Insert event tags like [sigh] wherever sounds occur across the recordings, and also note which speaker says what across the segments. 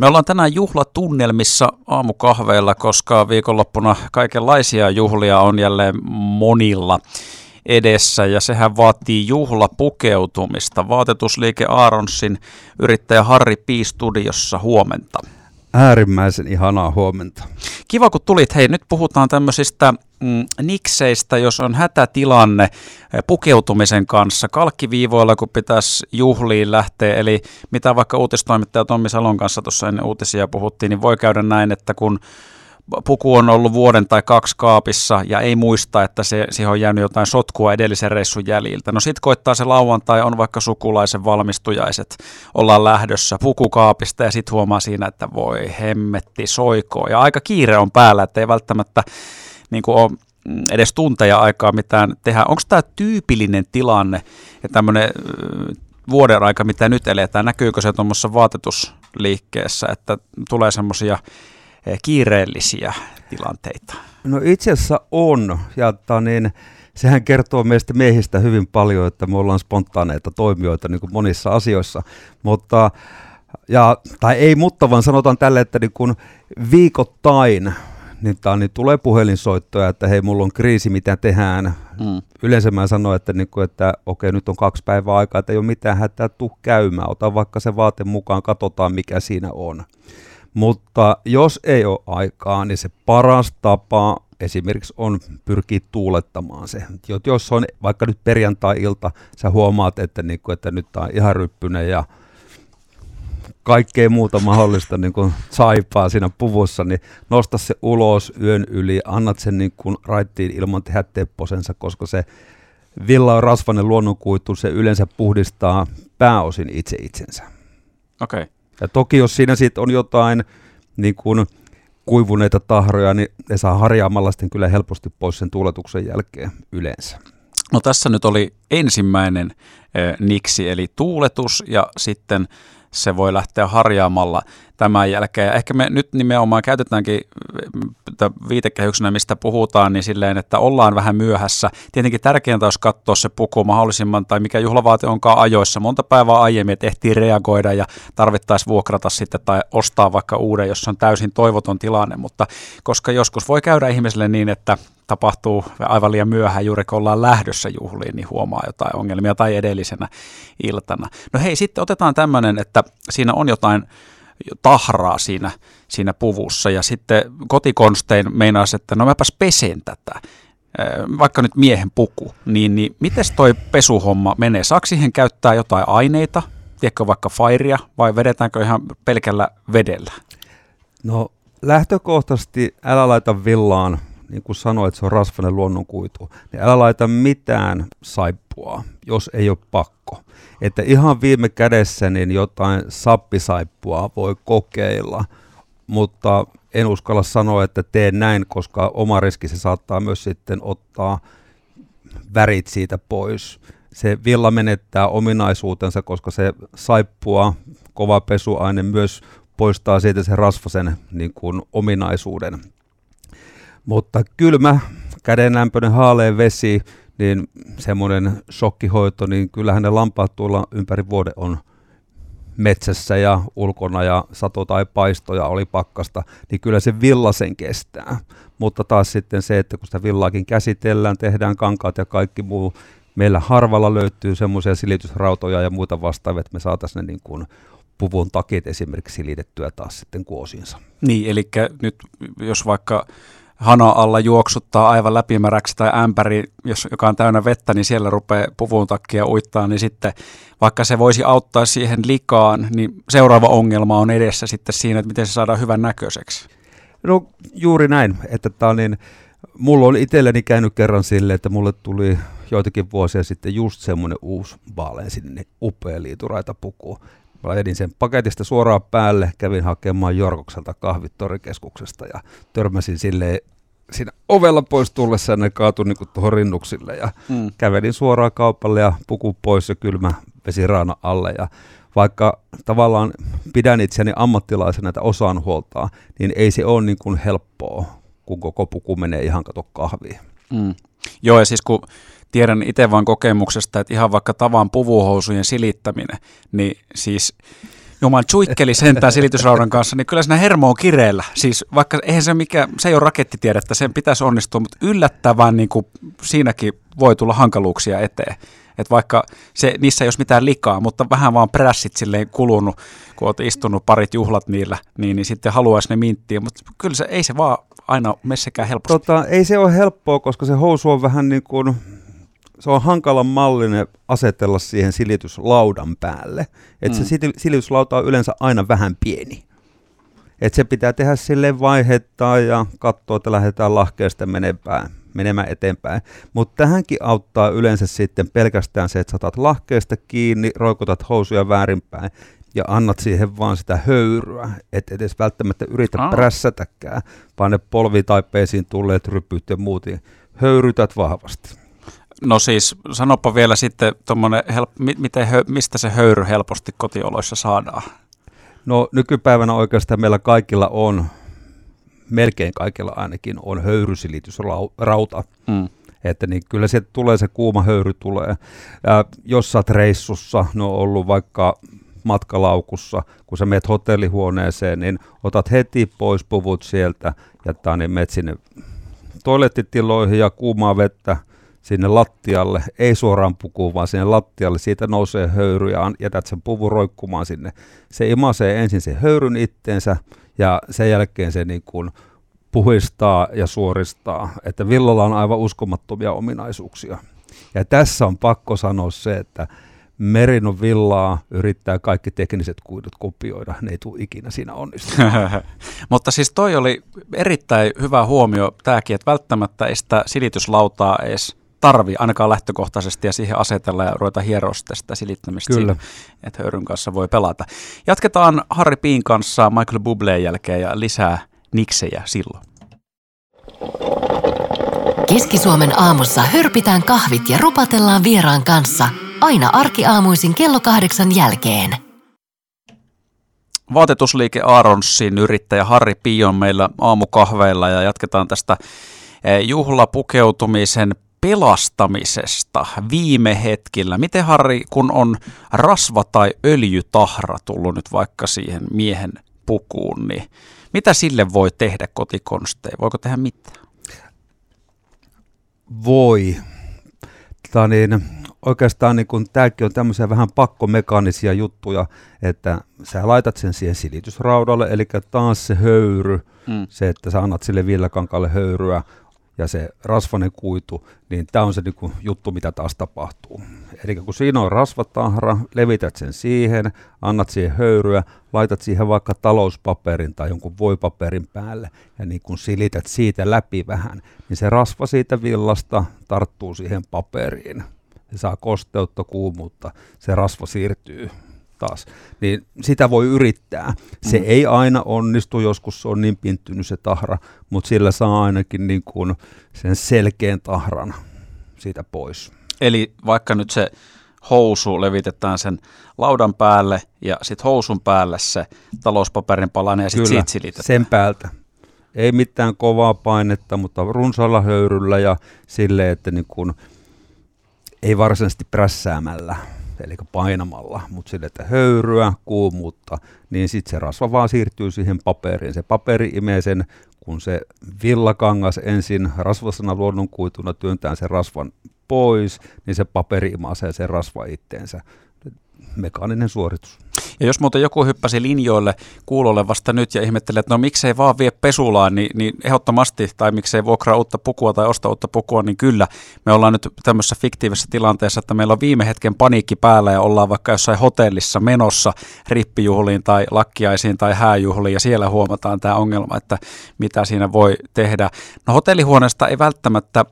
Speaker 1: Me ollaan tänään juhlatunnelmissa aamukahveilla, koska viikonloppuna kaikenlaisia juhlia on jälleen monilla edessä ja sehän vaatii juhlapukeutumista. Vaatetusliike Aaronsin yrittäjä Harri P. Studiossa huomenta.
Speaker 2: Äärimmäisen ihanaa huomenta.
Speaker 1: Kiva kun tulit. Hei, nyt puhutaan tämmöisistä mm, nikseistä, jos on hätätilanne eh, pukeutumisen kanssa kalkkiviivoilla, kun pitäisi juhliin lähteä. Eli mitä vaikka uutistoimittaja Tommi Salon kanssa tuossa ennen uutisia puhuttiin, niin voi käydä näin, että kun puku on ollut vuoden tai kaksi kaapissa ja ei muista, että se, siihen on jäänyt jotain sotkua edellisen reissun jäljiltä. No sitten koittaa se lauantai, on vaikka sukulaisen valmistujaiset, ollaan lähdössä pukukaapista ja sitten huomaa siinä, että voi hemmetti soikoo. Ja aika kiire on päällä, että ei välttämättä niin kuin ole edes tunteja aikaa mitään tehdä. Onko tämä tyypillinen tilanne ja tämmöinen vuoden aika, mitä nyt eletään, näkyykö se tuommoisessa vaatetusliikkeessä, että tulee semmoisia Eh, kiireellisiä tilanteita?
Speaker 2: No itse asiassa on, ja niin, sehän kertoo meistä miehistä hyvin paljon, että me ollaan spontaaneita toimijoita niin kuin monissa asioissa, mutta ja, tai ei mutta, vaan sanotaan tälle, että niin kun viikoittain niin, tää, niin tulee puhelinsoittoja, että hei, mulla on kriisi, mitä tehdään. Mm. Yleensä mä sanon, että, niin kun, että okei, nyt on kaksi päivää aikaa, että ei ole mitään hätää, tuu käymään. Ota vaikka se vaate mukaan, katsotaan mikä siinä on. Mutta jos ei ole aikaa, niin se paras tapa esimerkiksi on pyrkiä tuulettamaan se. Jos on vaikka nyt perjantai-ilta, sä huomaat, että, niin kuin, että nyt tämä on ihan ryppyinen ja kaikkea muuta mahdollista niin kuin saipaa siinä puvussa, niin nosta se ulos yön yli, annat sen niin kuin raittiin ilman tehdä tepposensa, koska se villa on rasvainen luonnonkuitu, se yleensä puhdistaa pääosin itse itsensä.
Speaker 1: Okei. Okay.
Speaker 2: Ja toki jos siinä sitten on jotain niin kuin kuivuneita tahroja, niin ne saa harjaamalla sitten kyllä helposti pois sen tuuletuksen jälkeen yleensä.
Speaker 1: No tässä nyt oli ensimmäinen eh, niksi, eli tuuletus ja sitten se voi lähteä harjaamalla tämän jälkeen. Ja ehkä me nyt nimenomaan käytetäänkin viitekehyksenä, mistä puhutaan, niin silleen, että ollaan vähän myöhässä. Tietenkin tärkeintä olisi katsoa se puku mahdollisimman, tai mikä juhlavaate onkaan ajoissa. Monta päivää aiemmin, että ehtii reagoida ja tarvittaisi vuokrata sitten tai ostaa vaikka uuden, jos on täysin toivoton tilanne. Mutta koska joskus voi käydä ihmiselle niin, että tapahtuu aivan liian myöhään juuri kun ollaan lähdössä juhliin, niin huomaa jotain ongelmia tai edellisenä iltana. No hei, sitten otetaan tämmöinen, että siinä on jotain tahraa siinä, siinä puvussa ja sitten kotikonstein meinaisi, että no mäpäs pesen tätä vaikka nyt miehen puku, niin, niin miten toi pesuhomma menee? Saako siihen käyttää jotain aineita, tiedätkö vaikka fairia, vai vedetäänkö ihan pelkällä vedellä?
Speaker 2: No lähtökohtaisesti älä laita villaan niin kuin sanoit, se on rasvainen luonnonkuitu, niin älä laita mitään saippua, jos ei ole pakko. Että ihan viime kädessä niin jotain sappisaippua voi kokeilla, mutta en uskalla sanoa, että teen näin, koska oma riski se saattaa myös sitten ottaa värit siitä pois. Se villa menettää ominaisuutensa, koska se saippua, kova pesuaine myös poistaa siitä sen rasvasen niin kuin, ominaisuuden. Mutta kylmä, kädenlämpöinen haaleen vesi, niin semmoinen shokkihoito, niin kyllähän ne lampaat tuolla ympäri vuoden on metsässä ja ulkona ja sato tai paistoja oli pakkasta, niin kyllä se villa sen kestää. Mutta taas sitten se, että kun sitä villaakin käsitellään, tehdään kankaat ja kaikki muu, meillä harvalla löytyy semmoisia silitysrautoja ja muuta vastaavia, että me saataisiin ne niin kuin puvun takit esimerkiksi silitettyä taas sitten kuosiinsa.
Speaker 1: Niin, eli nyt jos vaikka hana alla juoksuttaa aivan läpimäräksi tai ämpäri, jos, joka on täynnä vettä, niin siellä rupeaa puvun takia uittaa, niin sitten vaikka se voisi auttaa siihen likaan, niin seuraava ongelma on edessä sitten siinä, että miten se saadaan hyvän näköiseksi.
Speaker 2: No juuri näin, että tämä on niin, mulla on itselleni käynyt kerran sille, että mulle tuli joitakin vuosia sitten just semmoinen uusi vaaleansininen upea liituraita. Mä edin sen paketista suoraan päälle, kävin hakemaan Jorkokselta kahvittorikeskuksesta ja törmäsin sille siinä ovella pois tullessa ne kaatui niin tuohon rinnuksille ja mm. kävelin suoraan kaupalle ja puku pois ja kylmä vesi raana alle ja vaikka tavallaan pidän itseäni ammattilaisena, että osaan huoltaa, niin ei se ole niin kuin helppoa, kun koko puku menee ihan kato kahviin.
Speaker 1: Mm. Joo, ja siis kun tiedän itse vain kokemuksesta, että ihan vaikka tavan puvuhousujen silittäminen, niin siis Juman chuikkeli sentään silitysraudan kanssa, niin kyllä siinä hermo on kireellä. Siis vaikka eihän se mikä, se ei ole rakettitiedettä, sen pitäisi onnistua, mutta yllättävän niin kuin siinäkin voi tulla hankaluuksia eteen. Että vaikka se, niissä ei olisi mitään likaa, mutta vähän vaan prässit silleen kulunut, kun olet istunut parit juhlat niillä, niin, niin sitten haluaisi ne minttiä. Mutta kyllä se, ei se vaan aina messekään helposti.
Speaker 2: Tota, ei se ole helppoa, koska se housu on vähän niin kuin, se on hankalan mallinen asetella siihen silityslaudan päälle. Että mm. se silityslauta on yleensä aina vähän pieni. Et se pitää tehdä sille vaihettaa ja katsoa, että lähdetään lahkeesta menemään, menemään eteenpäin. Mutta tähänkin auttaa yleensä sitten pelkästään se, että saatat lahkeesta kiinni, roikotat housuja väärinpäin ja annat siihen vaan sitä höyryä, et edes välttämättä yritä oh. prässätäkään, vaan ne polvitaipeisiin tulleet rypyt ja muut, niin höyrytät vahvasti.
Speaker 1: No siis, sanopa vielä sitten, help- miten, mistä se höyry helposti kotioloissa saadaan?
Speaker 2: No nykypäivänä oikeastaan meillä kaikilla on, melkein kaikilla ainakin, on höyrysilitysrauta. Mm. Että niin kyllä sieltä tulee se kuuma höyry tulee. Ja jos sä oot reissussa, no on ollut vaikka matkalaukussa, kun sä meet hotellihuoneeseen, niin otat heti pois puvut sieltä ja niin menet sinne toilettitiloihin ja kuumaa vettä sinne lattialle, ei suoraan pukuun, vaan sinne lattialle, siitä nousee höyry ja jätät sen puvun roikkumaan sinne. Se imasee ensin se höyryn itteensä ja sen jälkeen se niin kuin puhistaa ja suoristaa, että villalla on aivan uskomattomia ominaisuuksia. Ja tässä on pakko sanoa se, että Merinon villaa yrittää kaikki tekniset kuidut kopioida, ne ei tule ikinä siinä onnistumaan. [laughs]
Speaker 1: Mutta siis toi oli erittäin hyvä huomio tämäkin, että välttämättä ei sitä silityslautaa edes tarvi ainakaan lähtökohtaisesti ja siihen asetella ja ruveta hieroa sitä silittämistä, Kyllä. Siinä, että höyryn kanssa voi pelata. Jatketaan Harry Piin kanssa Michael Bubleen jälkeen ja lisää niksejä silloin.
Speaker 3: Keski-Suomen aamussa hörpitään kahvit ja rupatellaan vieraan kanssa – Aina arkiaamuisin kello kahdeksan jälkeen.
Speaker 1: Vaatetusliike Aaronsin yrittäjä Harri Pion meillä aamukahveilla ja jatketaan tästä eh, juhlapukeutumisen pelastamisesta viime hetkillä. Miten Harri, kun on rasva- tai öljytahra tullut nyt vaikka siihen miehen pukuun, niin mitä sille voi tehdä kotikonsteja? Voiko tehdä mitään?
Speaker 2: Voi. Tämä niin, oikeastaan niin kun, tämäkin on tämmöisiä vähän pakkomekaanisia juttuja, että sä laitat sen siihen silitysraudalle, eli taas se höyry, mm. se, että sä annat sille villakankalle höyryä, ja se rasvanen kuitu, niin tämä on se niin kuin, juttu, mitä taas tapahtuu. Eli kun siinä on rasvatahra, levität sen siihen, annat siihen höyryä, laitat siihen vaikka talouspaperin tai jonkun voipaperin päälle ja niin kun silität siitä läpi vähän, niin se rasva siitä villasta tarttuu siihen paperiin se saa kosteutta, kuumuutta, se rasva siirtyy taas. Niin sitä voi yrittää. Se mm. ei aina onnistu, joskus se on niin pinttynyt se tahra, mutta sillä saa ainakin niin kuin sen selkeän tahran siitä pois.
Speaker 1: Eli vaikka nyt se housu levitetään sen laudan päälle ja sitten housun päälle se talouspaperin palanen ja sitten siitä silitetään.
Speaker 2: sen päältä. Ei mitään kovaa painetta, mutta runsaalla höyryllä ja sille, että niin kun ei varsinaisesti prässäämällä, eli painamalla, mutta sille, että höyryä, kuumuutta, niin sitten se rasva vaan siirtyy siihen paperiin. Se paperi imee sen, kun se villakangas ensin rasvasena luonnonkuituna työntää sen rasvan pois, niin se paperi imasee sen rasva itteensä. Mekaaninen suoritus.
Speaker 1: Ja jos muuten joku hyppäsi linjoille kuulolle vasta nyt ja ihmettelee, että no miksei vaan vie pesulaan, niin, niin ehdottomasti, tai miksei vuokraa uutta pukua tai osta uutta pukua, niin kyllä. Me ollaan nyt tämmöisessä fiktiivisessä tilanteessa, että meillä on viime hetken paniikki päällä ja ollaan vaikka jossain hotellissa menossa rippijuhliin tai lakkiaisiin tai hääjuhliin ja siellä huomataan tämä ongelma, että mitä siinä voi tehdä. No hotellihuoneesta ei välttämättä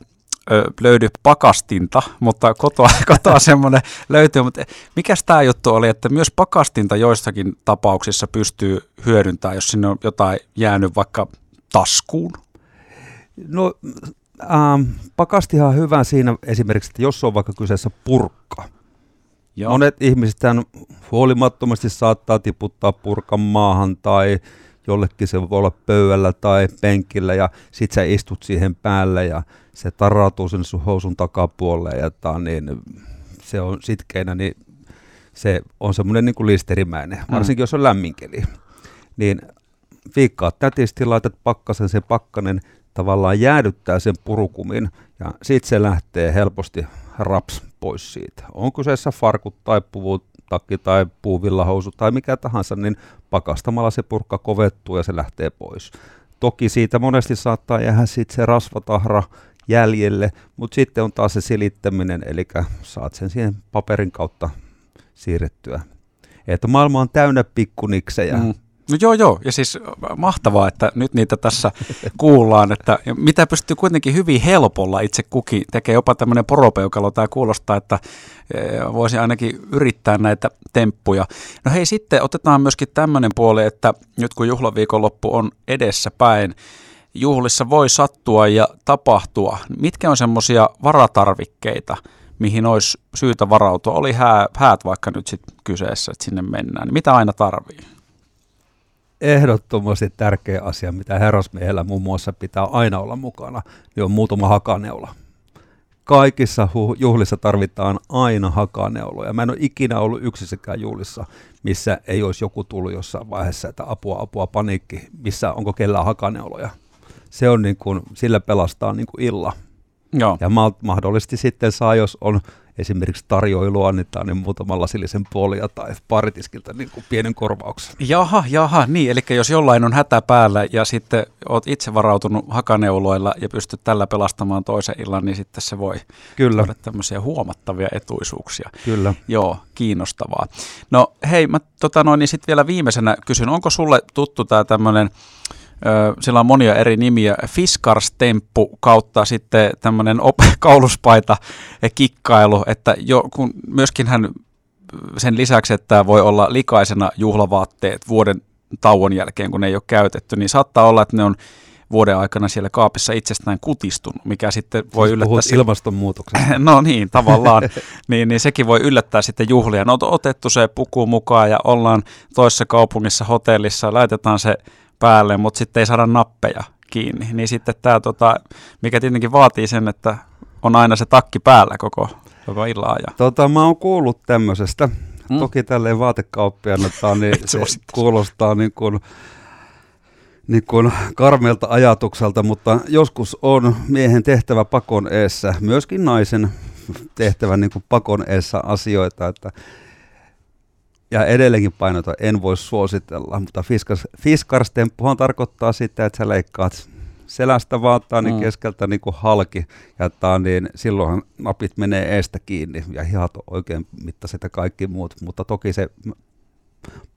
Speaker 1: löydy pakastinta, mutta kotoa, [laughs] kotoa semmoinen löytyy. Mutta mikä tämä juttu oli, että myös pakastinta joissakin tapauksissa pystyy hyödyntämään, jos sinne on jotain jäänyt vaikka taskuun?
Speaker 2: No ähm, pakastihan on hyvä siinä esimerkiksi, että jos on vaikka kyseessä purkka. Joo. Monet ihmiset huolimattomasti saattaa tiputtaa purkan maahan tai jollekin se voi olla pöydällä tai penkillä ja sit sä istut siihen päälle ja se tarautuu sinne sun housun takapuolelle ja tää, niin se on sitkeinä, niin se on semmoinen niin kuin listerimäinen, varsinkin jos on lämminkeli. Niin viikkaat tätisti, laitat pakkasen, se pakkanen tavallaan jäädyttää sen purukumin ja sitten se lähtee helposti raps pois siitä. On kyseessä farkut tai puvutakki tai puuvillahousu tai mikä tahansa, niin pakastamalla se purkka kovettuu ja se lähtee pois. Toki siitä monesti saattaa jäädä sitten se rasvatahra jäljelle, mutta sitten on taas se silittäminen, eli saat sen siihen paperin kautta siirrettyä. Että maailma on täynnä pikkuniksejä. Mm.
Speaker 1: No joo, joo. Ja siis mahtavaa, että nyt niitä tässä [laughs] kuullaan, että mitä pystyy kuitenkin hyvin helpolla itse kukin tekee jopa tämmöinen poropeukalo. Tämä kuulostaa, että eh, voisi ainakin yrittää näitä temppuja. No hei, sitten otetaan myöskin tämmöinen puoli, että nyt kun juhlaviikonloppu on edessä päin, juhlissa voi sattua ja tapahtua. Mitkä on semmoisia varatarvikkeita, mihin olisi syytä varautua? Oli hää, häät vaikka nyt sitten kyseessä, että sinne mennään. Mitä aina tarvii?
Speaker 2: Ehdottomasti tärkeä asia, mitä herrasmiehellä muun muassa pitää aina olla mukana, niin on muutama hakaneula. Kaikissa juhlissa tarvitaan aina hakaneuloja. Mä en ole ikinä ollut yksissäkään juhlissa, missä ei olisi joku tullut jossain vaiheessa, että apua, apua, paniikki, missä onko kellään hakaneuloja. Se on niin kuin, sillä pelastaa niin kuin illa. Joo. Ja mahdollisesti sitten saa, jos on esimerkiksi tarjoilua annetaan niin muutamalla lasillisen puolia tai paritiskiltä niin kuin pienen korvauksen.
Speaker 1: Jaha, jaha, niin, eli jos jollain on hätä päällä ja sitten olet itse varautunut hakaneuloilla ja pystyt tällä pelastamaan toisen illan, niin sitten se voi Kyllä. olla tämmöisiä huomattavia etuisuuksia.
Speaker 2: Kyllä.
Speaker 1: Joo, kiinnostavaa. No hei, mä tota noin, niin sitten vielä viimeisenä kysyn, onko sulle tuttu tämä tämmöinen sillä on monia eri nimiä, Fiskarstemppu kautta sitten tämmöinen op- [laughs] kauluspaita kikkailu, että jo, kun myöskin hän sen lisäksi, että voi olla likaisena juhlavaatteet vuoden tauon jälkeen, kun ne ei ole käytetty, niin saattaa olla, että ne on vuoden aikana siellä kaapissa itsestään kutistunut, mikä sitten voi siis yllättää... Puhut
Speaker 2: ilmastonmuutoksesta. [laughs]
Speaker 1: no niin, tavallaan. [laughs] niin, niin sekin voi yllättää sitten juhlia. No on otettu se puku mukaan ja ollaan toisessa kaupungissa hotellissa, laitetaan se päälle, mutta sitten ei saada nappeja kiinni. Niin sitten tämä, tota, mikä tietenkin vaatii sen, että on aina se takki päällä koko, koko illan ajan.
Speaker 2: Tota, mä oon kuullut tämmöisestä. Hmm? Toki tälleen vaatekauppiana niin [laughs] se kuulostaa niin kuin, niin kuin karmelta ajatukselta, mutta joskus on miehen tehtävä pakon eessä, myöskin naisen tehtävä niin kuin pakon eessä asioita, että ja edelleenkin painota, en voi suositella, mutta fiskars, fiskarstemppuhan tarkoittaa sitä, että sä leikkaat selästä vaattaa niin mm. keskeltä niin kuin halki, ja tää, niin silloinhan napit menee eestä kiinni, ja hihat on oikein mittaiset ja kaikki muut, mutta toki se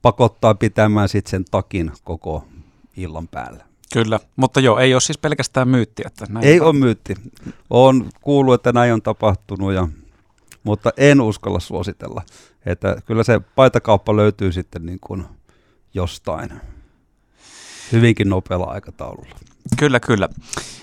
Speaker 2: pakottaa pitämään sitten sen takin koko illan päällä.
Speaker 1: Kyllä, mutta joo, ei ole siis pelkästään myytti. Että
Speaker 2: näin ei on. ole myytti. On kuullut, että näin on tapahtunut, ja, mutta en uskalla suositella. Että kyllä se paitakauppa löytyy sitten niin kuin jostain hyvinkin nopealla aikataululla.
Speaker 1: Kyllä, kyllä.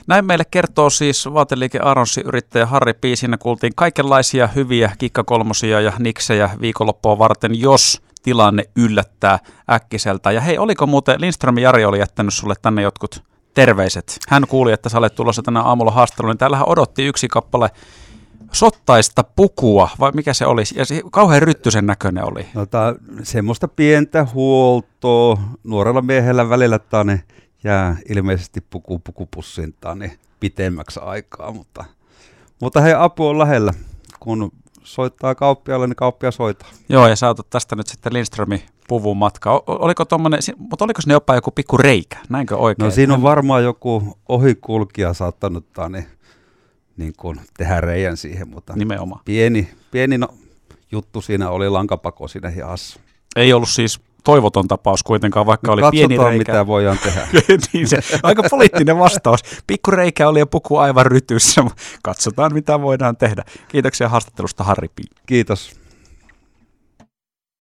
Speaker 1: Näin meille kertoo siis vaateliike Aronsi yrittäjä Harri P. Siinä kuultiin kaikenlaisia hyviä kikkakolmosia ja niksejä viikonloppua varten, jos tilanne yllättää äkkiseltä. Ja hei, oliko muuten, Lindström Jari oli jättänyt sulle tänne jotkut terveiset. Hän kuuli, että sä olet tulossa tänä aamulla haastatteluun. Niin täällähän odotti yksi kappale sottaista pukua, vai mikä se oli? Ja se kauhean ryttysen näköinen oli.
Speaker 2: No, tää, semmoista pientä huoltoa. Nuorella miehellä välillä taane jää ilmeisesti puku pukupussin taane pitemmäksi aikaa, mutta, mutta hei, apu on lähellä. Kun soittaa kauppialle, niin kauppia soittaa.
Speaker 1: Joo, ja sä otat tästä nyt sitten Lindströmin puvun matka. Oliko tommonen, mutta oliko ne jopa joku pikku reikä? Näinkö oikein?
Speaker 2: No siinä on varmaan joku ohikulkija saattanut niin niin kuin tehdä reijän siihen, mutta
Speaker 1: Nimenomaan.
Speaker 2: pieni, pieni no, juttu siinä oli lankapako siinä hihassa.
Speaker 1: Ei ollut siis toivoton tapaus kuitenkaan, vaikka no, oli pieni reikä.
Speaker 2: mitä voidaan tehdä. [laughs]
Speaker 1: niin se, aika poliittinen vastaus. Pikku reikä oli ja puku aivan rytyssä. Katsotaan, mitä voidaan tehdä. Kiitoksia haastattelusta, Harri P.
Speaker 2: Kiitos.